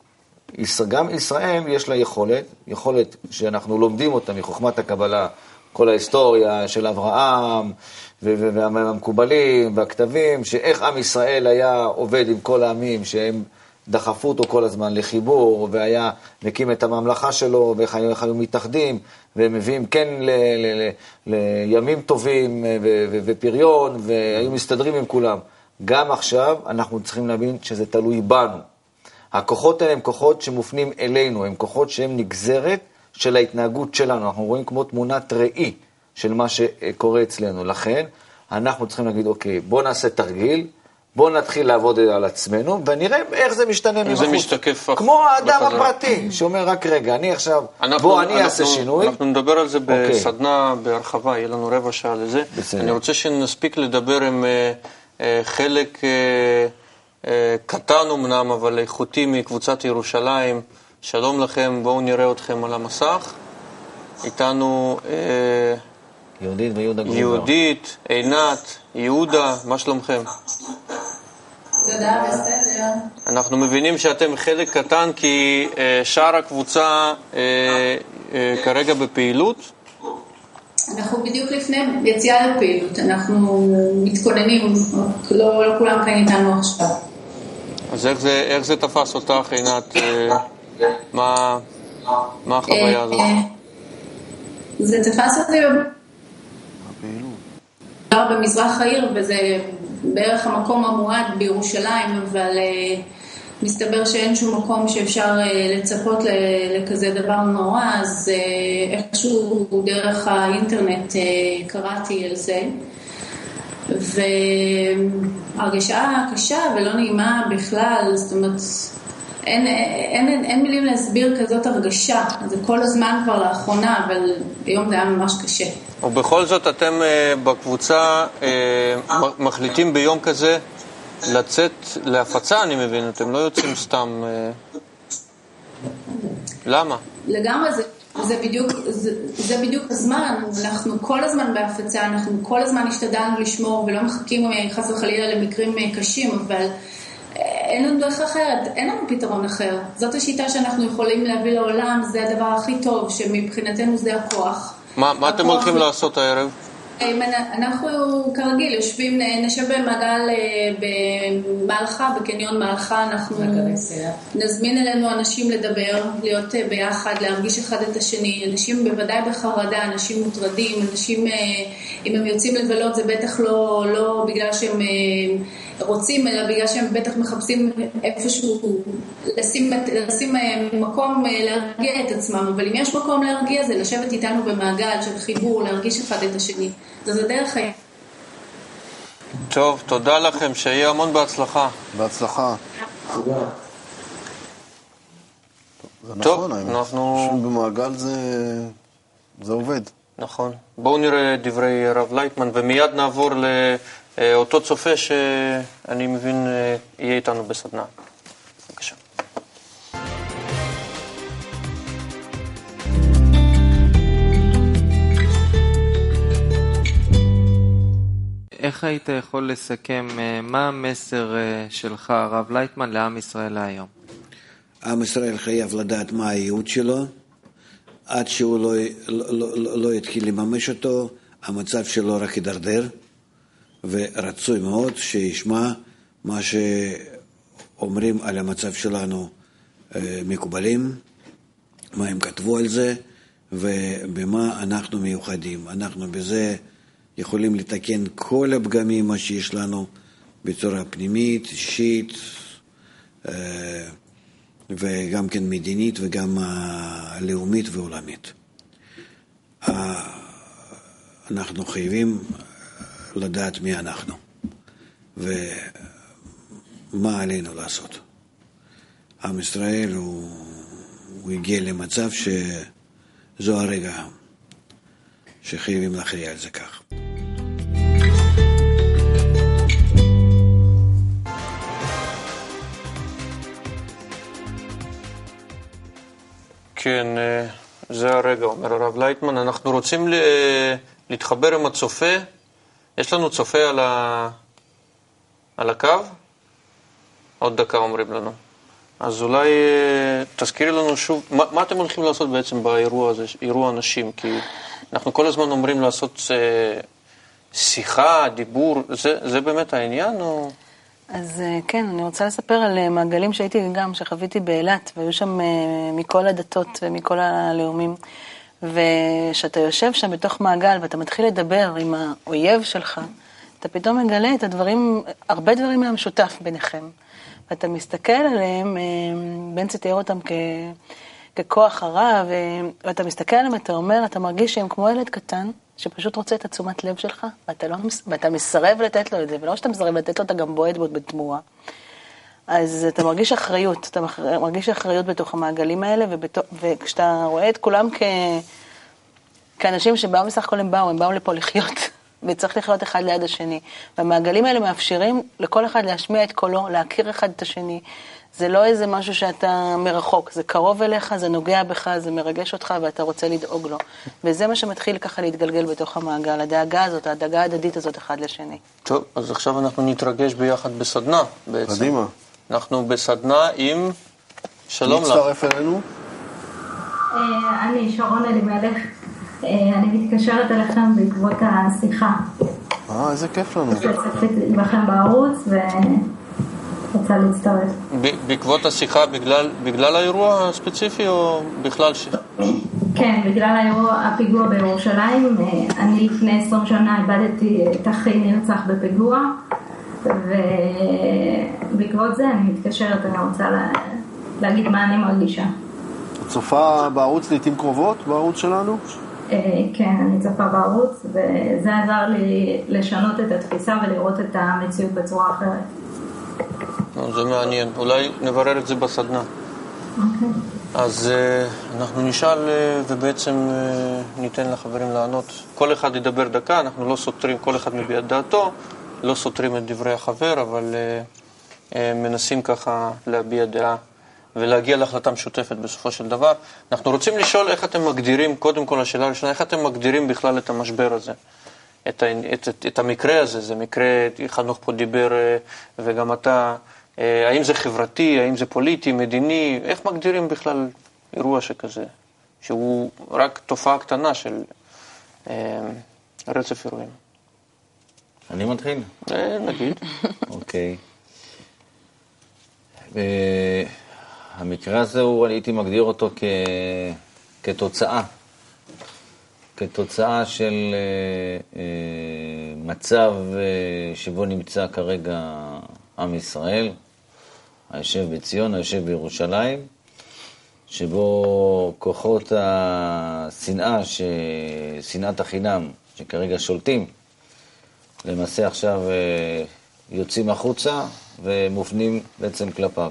גם ישראל יש לה יכולת, יכולת שאנחנו לומדים אותה מחוכמת הקבלה, כל ההיסטוריה של אברהם והמקובלים והכתבים, שאיך עם ישראל היה עובד עם כל העמים, שהם דחפו אותו כל הזמן לחיבור, והיה מקים את הממלכה שלו, ואיך היו מתאחדים, והם מביאים כן לימים טובים ופריון, והיו מסתדרים עם כולם. גם עכשיו אנחנו צריכים להבין שזה תלוי בנו. הכוחות האלה הם כוחות שמופנים אלינו, הם כוחות שהם נגזרת של ההתנהגות שלנו. אנחנו רואים כמו תמונת ראי של מה שקורה אצלנו. לכן, אנחנו צריכים להגיד, אוקיי, בואו נעשה תרגיל, בואו נתחיל לעבוד על עצמנו, ונראה איך זה משתנה מבחוץ. זה משתקף כמו האדם הפרטי, שאומר, רק רגע, אני עכשיו, אנחנו, בוא, אני אעשה שינוי. אנחנו נדבר על זה אוקיי. בסדנה, בהרחבה, יהיה לנו רבע שעה לזה. בסדר. אני רוצה שנספיק לדבר עם uh, uh, חלק uh, uh, קטן אמנם, אבל איכותי מקבוצת ירושלים. שלום לכם, בואו נראה אתכם על המסך. איתנו... Uh, יהודית ויהודה גרובר. יהודית, עינת, יהודה, מה שלומכם? אנחנו מבינים שאתם חלק קטן כי אה, שאר הקבוצה אה, אה, כרגע בפעילות? אנחנו בדיוק לפני יציאה לפעילות, אנחנו מתכוננים, לא, לא כולם כאן איתנו עכשיו. אז איך זה, איך זה תפס אותך, עינת? מה, מה החוויה הזאת? זה תפס אותי גר במזרח העיר וזה בערך המקום המועד בירושלים, אבל uh, מסתבר שאין שום מקום שאפשר uh, לצפות לכזה דבר נורא, אז uh, איכשהו דרך האינטרנט קראתי על זה. והרגשה קשה ולא נעימה בכלל, זאת אומרת, אין, אין, אין, אין מילים להסביר כזאת הרגשה, זה כל הזמן כבר לאחרונה, אבל היום זה היה ממש קשה. ובכל זאת אתם uh, בקבוצה uh, מחליטים ביום כזה לצאת להפצה, אני מבין, אתם לא יוצאים סתם... Uh... למה? לגמרי זה, זה, בדיוק, זה, זה בדיוק הזמן, אנחנו כל הזמן בהפצה, אנחנו כל הזמן השתדלנו לשמור ולא מחכים חס וחלילה למקרים קשים, אבל... אין לנו דרך אחרת, אין לנו פתרון אחר. זאת השיטה שאנחנו יכולים להביא לעולם, זה הדבר הכי טוב, שמבחינתנו זה הכוח. מה, מה אתם הולכים לעשות הערב? אנחנו כרגיל יושבים, נשב במעגל אה, במלחה, בקניון מלחה, אנחנו נזמין אלינו אנשים לדבר, להיות אה, ביחד, להרגיש אחד את השני, אנשים בוודאי בחרדה, אנשים מוטרדים, אנשים, אה, אם הם יוצאים לבלות זה בטח לא, לא בגלל שהם רוצים, אלא בגלל שהם בטח מחפשים איפשהו לשים, לשים מקום להרגיע את עצמם, אבל אם יש מקום להרגיע זה לשבת איתנו במעגל של חיבור, להרגיש אחד את השני. אז הדרך חיים. טוב, תודה לכם, שיהיה המון בהצלחה. בהצלחה. תודה. זה טוב, נכון, אנחנו... שום במעגל זה... זה עובד. נכון. בואו נראה דברי הרב לייטמן, ומיד נעבור לאותו צופה שאני מבין יהיה איתנו בסדנה. איך היית יכול לסכם, אה, מה המסר אה, שלך, הרב לייטמן, לעם ישראל היום? עם ישראל חייב לדעת מה הייעוד שלו, עד שהוא לא, לא, לא, לא יתחיל לממש אותו, המצב שלו רק יידרדר, ורצוי מאוד שישמע מה שאומרים על המצב שלנו אה, מקובלים, מה הם כתבו על זה, ובמה אנחנו מיוחדים. אנחנו בזה... יכולים לתקן כל הפגמים, מה שיש לנו בצורה פנימית, אישית, אה, וגם כן מדינית וגם לאומית ועולמית. אה, אנחנו חייבים לדעת מי אנחנו ומה עלינו לעשות. עם ישראל הוא, הוא הגיע למצב שזו הרגע שחייבים להכריע על זה כך. כן, אה, זה הרגע, אומר הרב לייטמן. אנחנו רוצים להתחבר עם הצופה. יש לנו צופה על, ה... על הקו? עוד דקה אומרים לנו. אז אולי אה, תזכירי לנו שוב, מה, מה אתם הולכים לעשות בעצם באירוע הזה, אירוע נשים? כי אנחנו כל הזמן אומרים לעשות אה, שיחה, דיבור, זה, זה באמת העניין או... אז אה, כן, אני רוצה לספר על אה, מעגלים שהייתי גם, שחוויתי באילת, והיו שם אה, מכל הדתות ומכל הלאומים. וכשאתה יושב שם בתוך מעגל ואתה מתחיל לדבר עם האויב שלך, אתה פתאום מגלה את הדברים, הרבה דברים מהמשותף ביניכם. ואתה מסתכל עליהם, בנצי תיאר אותם כ... ככוח הרע, ו... ואתה מסתכל עליהם, אתה אומר, אתה מרגיש שהם כמו ילד קטן, שפשוט רוצה את התשומת לב שלך, ואתה, לא, ואתה מסרב לתת לו את זה, ולא שאתה מסרב לתת לו, אתה גם בועט בו בתמורה. אז אתה מרגיש אחריות, אתה מרגיש אחריות בתוך המעגלים האלה, ובתוך, וכשאתה רואה את כולם כ... כאנשים שבאו בסך הכל הם באו, הם באו לפה לחיות, <laughs> וצריך לחיות אחד ליד השני. והמעגלים האלה מאפשרים לכל אחד להשמיע את קולו, להכיר אחד את השני. זה לא איזה משהו שאתה מרחוק, זה קרוב אליך, זה נוגע בך, זה מרגש אותך ואתה רוצה לדאוג לו. וזה מה שמתחיל ככה להתגלגל בתוך המעגל, הדאגה הזאת, הדאגה ההדדית הזאת אחד לשני. טוב, אז עכשיו אנחנו נתרגש ביחד בסדנה בעצם. קדימה. אנחנו בסדנה עם... שלום לך. מי הצטרף אלינו? אה, אני שרון אלימלך, אה, אני מתקשרת אליכם בעקבות השיחה. אה, איזה כיף לנו. צפיתי בכם בערוץ ורוצה להצטרף. בעקבות השיחה בגלל, בגלל האירוע הספציפי או בכלל ש... כן, בגלל האירוע, הפיגוע בירושלים. אה, אני לפני 20 שנה איבדתי את אחי נרצח בפיגוע. ובעקבות זה אני מתקשרת, אני רוצה לה... להגיד מה אני מרגישה. את צופה בערוץ לעיתים קרובות, בערוץ שלנו? אה, כן, אני צופה בערוץ, וזה עזר לי לשנות את התפיסה ולראות את המציאות בצורה אחרת. זה מעניין, אולי נברר את זה בסדנה. אוקיי. אז uh, אנחנו נשאל ובעצם ניתן לחברים לענות. כל אחד ידבר דקה, אנחנו לא סותרים, כל אחד מביע את דעתו. לא סותרים את דברי החבר, אבל uh, uh, מנסים ככה להביע דעה ולהגיע להחלטה משותפת בסופו של דבר. אנחנו רוצים לשאול איך אתם מגדירים, קודם כל השאלה הראשונה, איך אתם מגדירים בכלל את המשבר הזה, את, את, את, את המקרה הזה, זה מקרה, חנוך פה דיבר uh, וגם אתה, האם זה חברתי, האם זה פוליטי, מדיני, איך מגדירים בכלל אירוע שכזה, שהוא רק תופעה קטנה של uh, רצף אירועים. אני מתחיל? אה, נגיד. אוקיי. המקרה הזה, הוא, הייתי מגדיר אותו כ... כתוצאה. כתוצאה של אה, אה, מצב שבו נמצא כרגע עם ישראל, היושב בציון, היושב בירושלים, שבו כוחות השנאה, שנאת החינם, שכרגע שולטים למעשה עכשיו אה, יוצאים החוצה ומופנים בעצם כלפיו.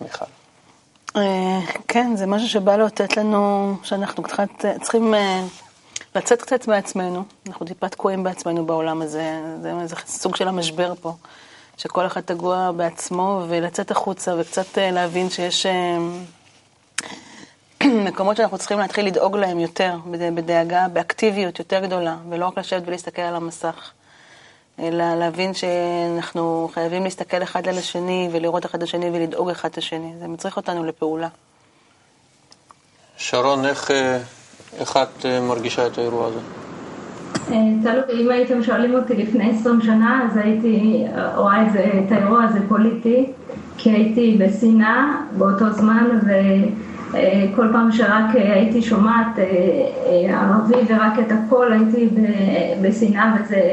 מיכל. אה, כן, זה משהו שבא לאותת לנו שאנחנו קצת צריכים אה, לצאת קצת מעצמנו. אנחנו טיפה תקועים בעצמנו בעולם הזה. זה, זה סוג של המשבר פה, שכל אחד תגוע בעצמו, ולצאת החוצה וקצת להבין שיש <clears throat> מקומות שאנחנו צריכים להתחיל לדאוג להם יותר, בדאגה, באקטיביות יותר גדולה, ולא רק לשבת ולהסתכל על המסך, אלא להבין שאנחנו חייבים להסתכל אחד על השני ולראות אחד את השני ולדאוג אחד את השני. זה מצריך אותנו לפעולה. שרון, איך, אה, איך את אה, מרגישה את האירוע הזה? אה, תלוי, אם הייתם שואלים אותי לפני 20 שנה, אז הייתי רואה את האירוע הזה פוליטי, כי הייתי בשנאה באותו זמן, ו... אה, כל פעם שרק אה, הייתי שומעת אה, ערבי ורק את הכל הייתי בשנאה וזה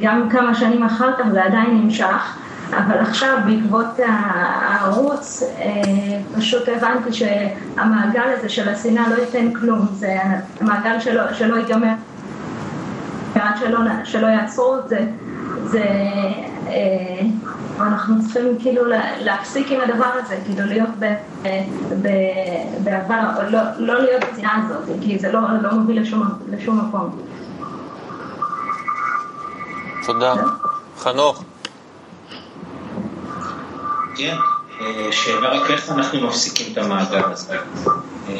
גם כמה שנים אחר כך זה עדיין נמשך. אבל עכשיו בעקבות הערוץ פשוט הבנתי שהמעגל הזה של השנאה לא ייתן כלום, זה מעגל שלא, שלא ייגמר. עד שלא, שלא יעצרו את זה, זה אנחנו צריכים כאילו להפסיק עם הדבר הזה, כאילו להיות באהבה, לא, לא להיות בצנעה הזאת, כי זה לא, לא מוביל לשום, לשום מקום. תודה. חנוך. כן, אה, שאלה רק איך אנחנו מפסיקים את המעגל הזה. אה,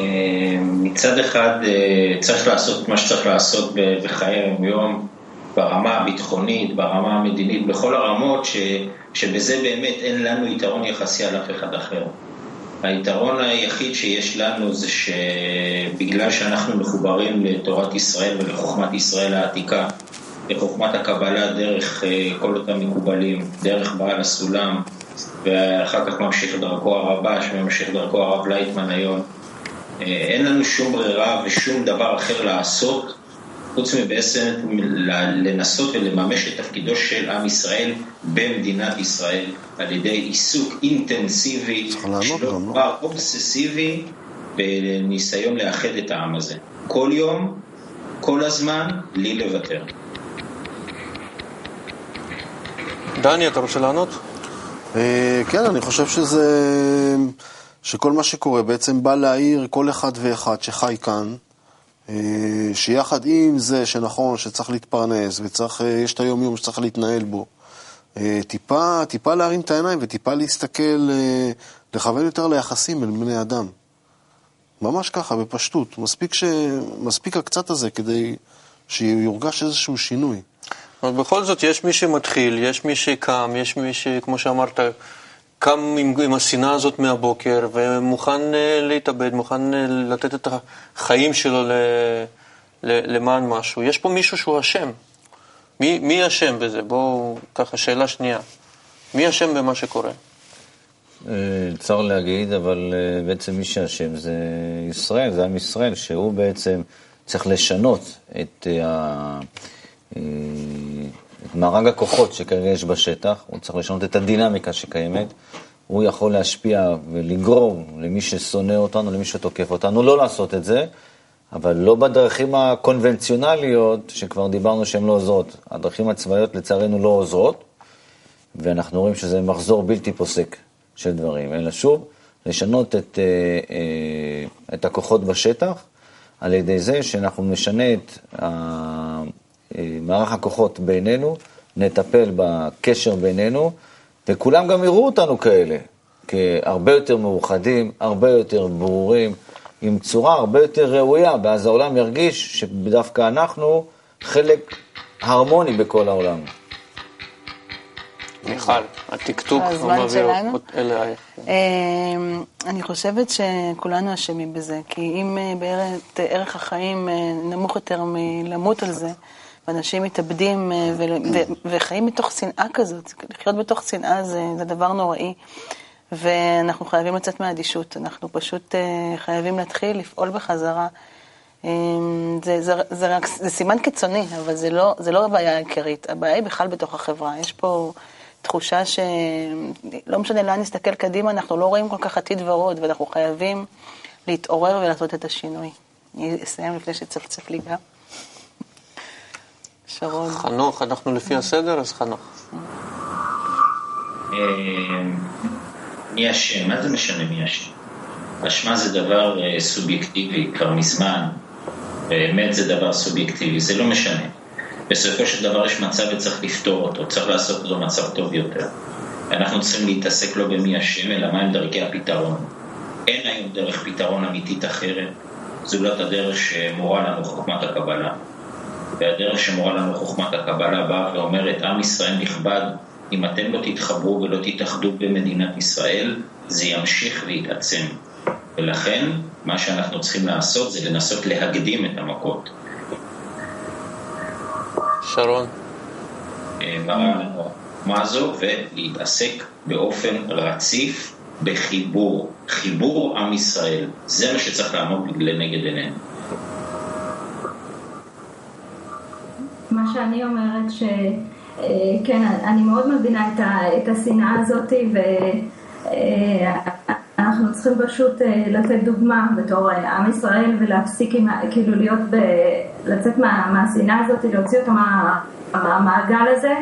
מצד אחד אה, צריך לעשות מה שצריך לעשות בחיי היום-יום, ברמה הביטחונית, ברמה המדינית, בכל הרמות, ש, שבזה באמת אין לנו יתרון יחסי על אף אחד אחר. היתרון היחיד שיש לנו זה שבגלל שאנחנו מחוברים לתורת ישראל ולחוכמת ישראל העתיקה, לחוכמת הקבלה דרך אה, כל אותם מקובלים, דרך בעל הסולם, ואחר כך ממשיך דרכו הרבש וממשיך דרכו הרב לייטמן היום. אה, אין לנו שום ברירה ושום דבר אחר לעשות חוץ מבעצם לנסות ולממש את תפקידו של עם ישראל במדינת ישראל על ידי עיסוק אינטנסיבי, שלא כבר אובססיבי, בניסיון לאחד את העם הזה. כל יום, כל הזמן, לי לוותר. דני, אתה רוצה לענות? אה, כן, אני חושב שזה... שכל מה שקורה בעצם בא להעיר כל אחד ואחד שחי כאן, שיחד עם זה שנכון שצריך להתפרנס וצריך, אה, יש את היום-יום שצריך להתנהל בו, טיפה, טיפה להרים את העיניים וטיפה להסתכל, לכוון יותר ליחסים בין בני אדם. ממש ככה, בפשטות. מספיק, ש... מספיק הקצת הזה כדי שיורגש איזשהו שינוי. אבל בכל זאת, יש מי שמתחיל, יש מי שקם, יש מי ש... כמו שאמרת, קם עם, עם השנאה הזאת מהבוקר ומוכן uh, להתאבד, מוכן uh, לתת את החיים שלו ל... ל... למען משהו. יש פה מישהו שהוא אשם. מי, מי אשם בזה? בואו, ככה, שאלה שנייה. מי אשם במה שקורה? אה, צר להגיד, אבל בעצם מי שאשם זה ישראל, זה עם ישראל, שהוא בעצם צריך לשנות את ה... מארג הכוחות שכרגע יש בשטח, הוא צריך לשנות את הדינמיקה שקיימת, הוא יכול להשפיע ולגרום למי ששונא אותנו, למי שתוקף אותנו, לא לעשות את זה, אבל לא בדרכים הקונבנציונליות, שכבר דיברנו שהן לא עוזרות. הדרכים הצבאיות לצערנו לא עוזרות, ואנחנו רואים שזה מחזור בלתי פוסק של דברים, אלא שוב, לשנות את, אה, אה, את הכוחות בשטח, על ידי זה שאנחנו נשנה את מערך הכוחות בינינו, נטפל בקשר בינינו, וכולם גם יראו אותנו כאלה, כהרבה יותר מאוחדים, הרבה יותר ברורים, עם צורה הרבה יותר ראויה, ואז העולם ירגיש שדווקא אנחנו חלק הרמוני בכל העולם. מיכל, הטקטוק מעביר אלייך. אמ, אני חושבת שכולנו אשמים בזה, כי אם אה, בערך ערך החיים אה, נמוך יותר מלמות על זה, ואנשים מתאבדים אה, וחיים מתוך שנאה כזאת. לחיות בתוך שנאה זה, זה דבר נוראי, ואנחנו חייבים לצאת מהאדישות. אנחנו פשוט אה, חייבים להתחיל לפעול בחזרה. אה, זה, זה, זה, רק, זה סימן קיצוני, אבל זה לא, זה לא הבעיה העיקרית. הבעיה היא בכלל בתוך החברה. יש פה תחושה שלא משנה לאן נסתכל קדימה, אנחנו לא רואים כל כך עתיד ורוד, ואנחנו חייבים להתעורר ולעשות את השינוי. אני אסיים לפני שצפצף לי גם. שרון. חנוך, אנחנו לפי הסדר, אז חנוך. מי אשם? מה זה משנה מי אשם? אשמה זה דבר אה, סובייקטיבי כבר מזמן, באמת זה דבר סובייקטיבי, זה לא משנה. בסופו של דבר יש מצב וצריך לפתור אותו, צריך לעשות אותו מצב טוב יותר. אנחנו צריכים להתעסק לא במי אשם, אלא מהם דרכי הפתרון. אין היום דרך פתרון אמיתית אחרת, זולת הדרך שמורה לנו חוכמת הקבלה. והדרך שמורה לנו חוכמת הקבלה באה ואומרת, עם ישראל נכבד, אם אתם לא תתחברו ולא תתאחדו במדינת ישראל, זה ימשיך להתעצם. ולכן, מה שאנחנו צריכים לעשות זה לנסות להקדים את המכות. שרון. אה, מה זו, ולהתעסק באופן רציף בחיבור. חיבור עם ישראל. זה מה שצריך לעמוד לנגד עינינו. שאני אומרת שכן, אה, אני מאוד מבינה את השנאה הזאת ואנחנו צריכים פשוט אה, לתת דוגמה בתור אה, עם ישראל ולהפסיק, עם, כאילו להיות, ב, לצאת מה, מהשנאה הזאת, להוציא אותה מהמעגל מה, הזה.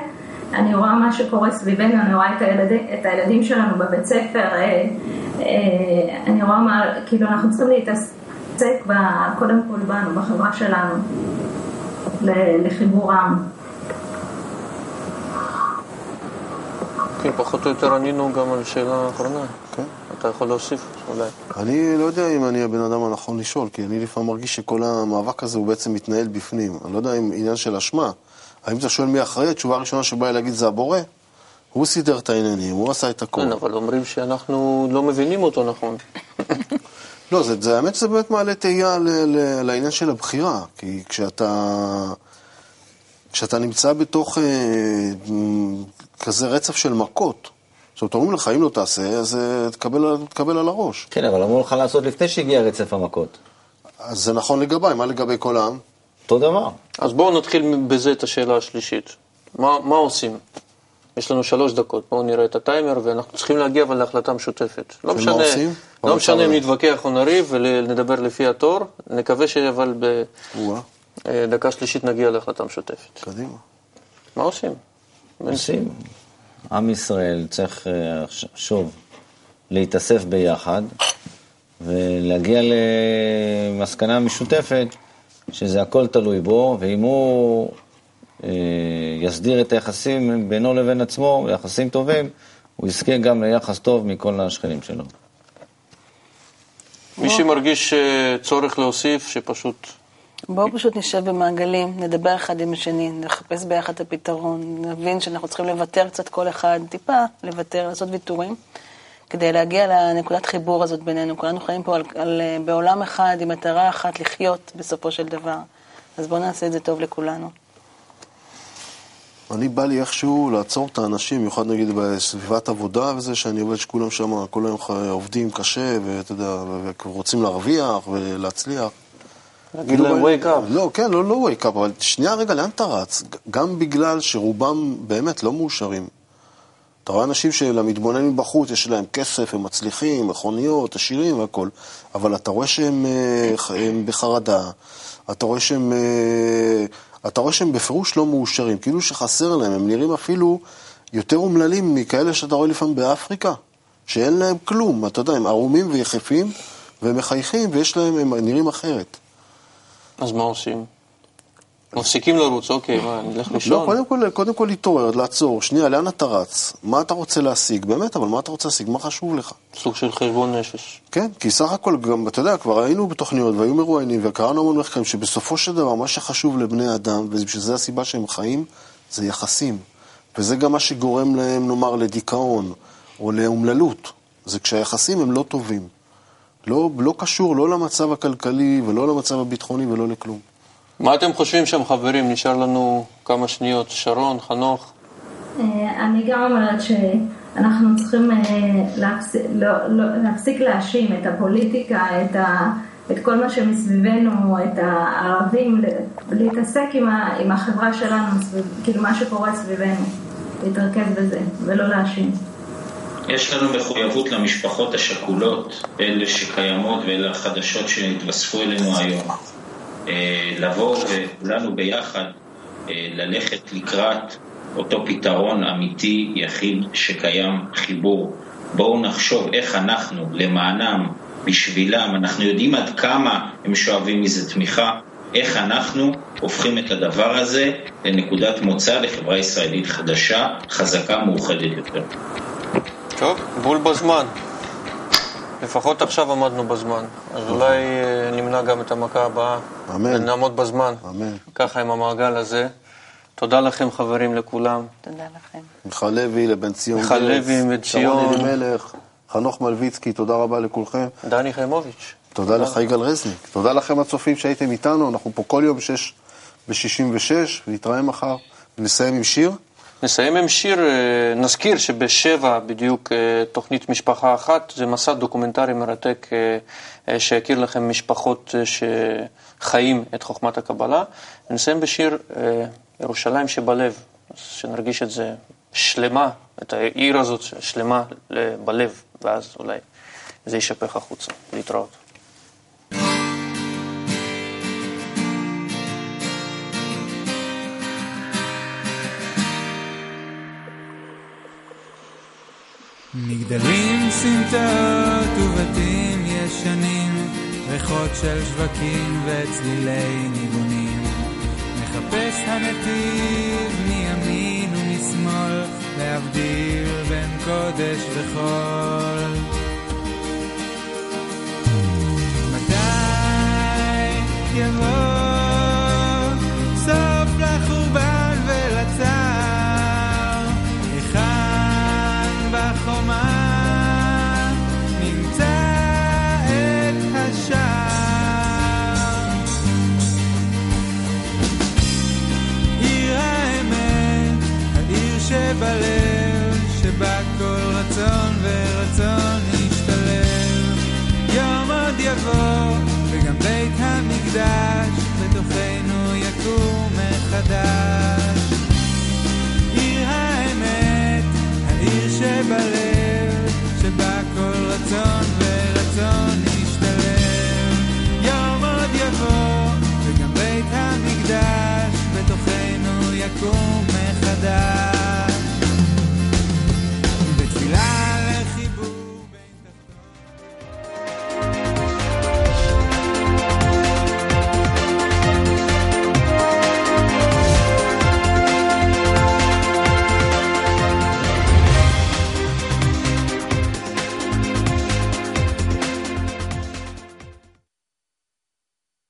אני רואה מה שקורה סביבנו, אני רואה את, הילד, את הילדים שלנו בבית ספר, אני רואה מה, כאילו אנחנו צריכים להתעסק קודם כל בנו, בחברה שלנו. לחיבורם. כן, פחות או יותר ענינו גם על שאלה האחרונה. כן. אתה יכול להוסיף אולי. אני לא יודע אם אני הבן אדם הנכון לשאול, כי אני לפעמים מרגיש שכל המאבק הזה הוא בעצם מתנהל בפנים. אני לא יודע אם עניין של אשמה. האם אתה שואל מי אחראי? התשובה הראשונה שבאה להגיד זה הבורא. הוא סידר את העניינים, הוא עשה את הכל. כן, אבל אומרים שאנחנו לא מבינים אותו נכון. <laughs> לא, זה, זה, האמת שזה באמת מעלה תהייה לעניין של הבחירה, כי כשאתה, כשאתה נמצא בתוך אה, כזה רצף של מכות, זאת אומרת, אומרים לך, אם לא תעשה, אז אה, תקבל, תקבל על הראש. כן, אבל אמרו לך לעשות לפני שהגיע רצף המכות. אז זה נכון לגביי, מה לגבי כל העם? אותו דבר. אז בואו נתחיל בזה את השאלה השלישית. מה, מה עושים? יש לנו שלוש דקות, בואו נראה את הטיימר, ואנחנו צריכים להגיע אבל להחלטה משותפת. לא משנה, עושים? לא משנה אם? נתווכח או נריב ונדבר לפי התור, נקווה שאבל או-אה, בדקה שלישית נגיע להחלטה משותפת. קדימה. מה עושים? עושים. עם ישראל צריך אה, ש- שוב להתאסף ביחד ולהגיע למסקנה משותפת שזה הכל תלוי בו, ואם הוא אה, יסדיר את היחסים בינו לבין עצמו, יחסים טובים, הוא יזכה גם ליחס טוב מכל השכנים שלו. מי שמרגיש אה, צורך להוסיף, שפשוט... בואו פשוט נשב במעגלים, נדבר אחד עם השני, נחפש ביחד את הפתרון, נבין שאנחנו צריכים לוותר קצת כל אחד, טיפה לוותר, לעשות ויתורים, כדי להגיע לנקודת חיבור הזאת בינינו. כולנו חיים פה על, על, בעולם אחד, עם מטרה אחת, לחיות בסופו של דבר. אז בואו נעשה את זה טוב לכולנו. אני בא לי איכשהו לעצור את האנשים, במיוחד נגיד בסביבת עבודה וזה, שאני עובד שכולם שם כל היום עובדים קשה, ואתה יודע, ורוצים להרוויח ולהצליח. להגיד כאילו, להם wake up. לא, כן, לא, לא wake up, אבל שנייה רגע, לאן אתה רץ? גם בגלל שרובם באמת לא מאושרים. אתה רואה אנשים שלמתבונן מבחוץ יש להם כסף, הם מצליחים, מכוניות, עשירים והכל, אבל אתה רואה שהם אה, בחרדה, אתה רואה שהם, אה, אתה רואה שהם בפירוש לא מאושרים, כאילו שחסר להם, הם נראים אפילו יותר אומללים מכאלה שאתה רואה לפעמים באפריקה, שאין להם כלום, אתה יודע, הם ערומים ויחפים, והם מחייכים ויש להם, הם נראים אחרת. אז מה עושים? מפסיקים לרוץ, אוקיי, מה, נלך לא, לישון? קודם כל, קודם כל להתעורר, לעצור, שנייה, לאן אתה רץ? מה אתה רוצה להשיג? באמת, אבל מה אתה רוצה להשיג? מה חשוב לך? סוג של חשבון נפש. כן, כי סך הכל, גם, אתה יודע, כבר היינו בתוכניות והיו מרואיינים וקראנו המון מחקרים שבסופו של דבר מה שחשוב לבני אדם, ובשביל זה הסיבה שהם חיים, זה יחסים. וזה גם מה שגורם להם, נאמר, לדיכאון או לאומללות. זה כשהיחסים הם לא טובים. לא, לא קשור לא למצב הכלכלי ולא למצב הביטחוני ולא לכלום. מה אתם חושבים שם, חברים? נשאר לנו כמה שניות. שרון, חנוך? אה, אני גם אומרת שאנחנו צריכים אה, להפסיק, לא, לא, להפסיק להאשים את הפוליטיקה, את, ה, את כל מה שמסביבנו, את הערבים, להתעסק עם, ה, עם החברה שלנו, כאילו מה שקורה סביבנו, להתרכז בזה ולא להאשים. יש לנו מחויבות למשפחות השכולות, אלה שקיימות ואלה החדשות שהתווספו אלינו היום. אה, לבוא וכולנו ביחד אה, ללכת לקראת אותו פתרון אמיתי, יחיד, שקיים חיבור. בואו נחשוב איך אנחנו, למענם, בשבילם, אנחנו יודעים עד כמה הם שואבים מזה תמיכה, איך אנחנו הופכים את הדבר הזה לנקודת מוצא לחברה ישראלית חדשה, חזקה, מאוחדת יותר. טוב, בול בזמן. לפחות עכשיו עמדנו בזמן. אז אולי אה, נמנע גם את המכה הבאה. אמן. ונעמוד בזמן. אמן. ככה עם המעגל הזה. תודה לכם, חברים, לכולם. תודה לכם. מיכל לוי, לבן ציון מיכל לוי, בן ציון. שרון אלימלך, חנוך מלביצקי, תודה רבה לכולכם. דני חיימוביץ'. תודה לך, יגאל רזניק. תודה לכם הצופים שהייתם איתנו, אנחנו פה כל יום שש ב-66, ונתראה מחר. ונסיים עם שיר. נסיים עם שיר, אה, נזכיר שבשבע בדיוק אה, תוכנית משפחה אחת, זה מסע דוקומנטרי מרתק אה, שיכיר לכם משפחות שחיים את חוכמת הקבלה. ונסיים בשיר ירושלים שבלב, שנרגיש את זה שלמה, את העיר הזאת שלמה בלב, ואז אולי זה יישפך החוצה. להתראות. מגדלים, סמטאות ובתים ישנים, ריחות של שווקים וצלילי ניגונים. מחפש הנתיב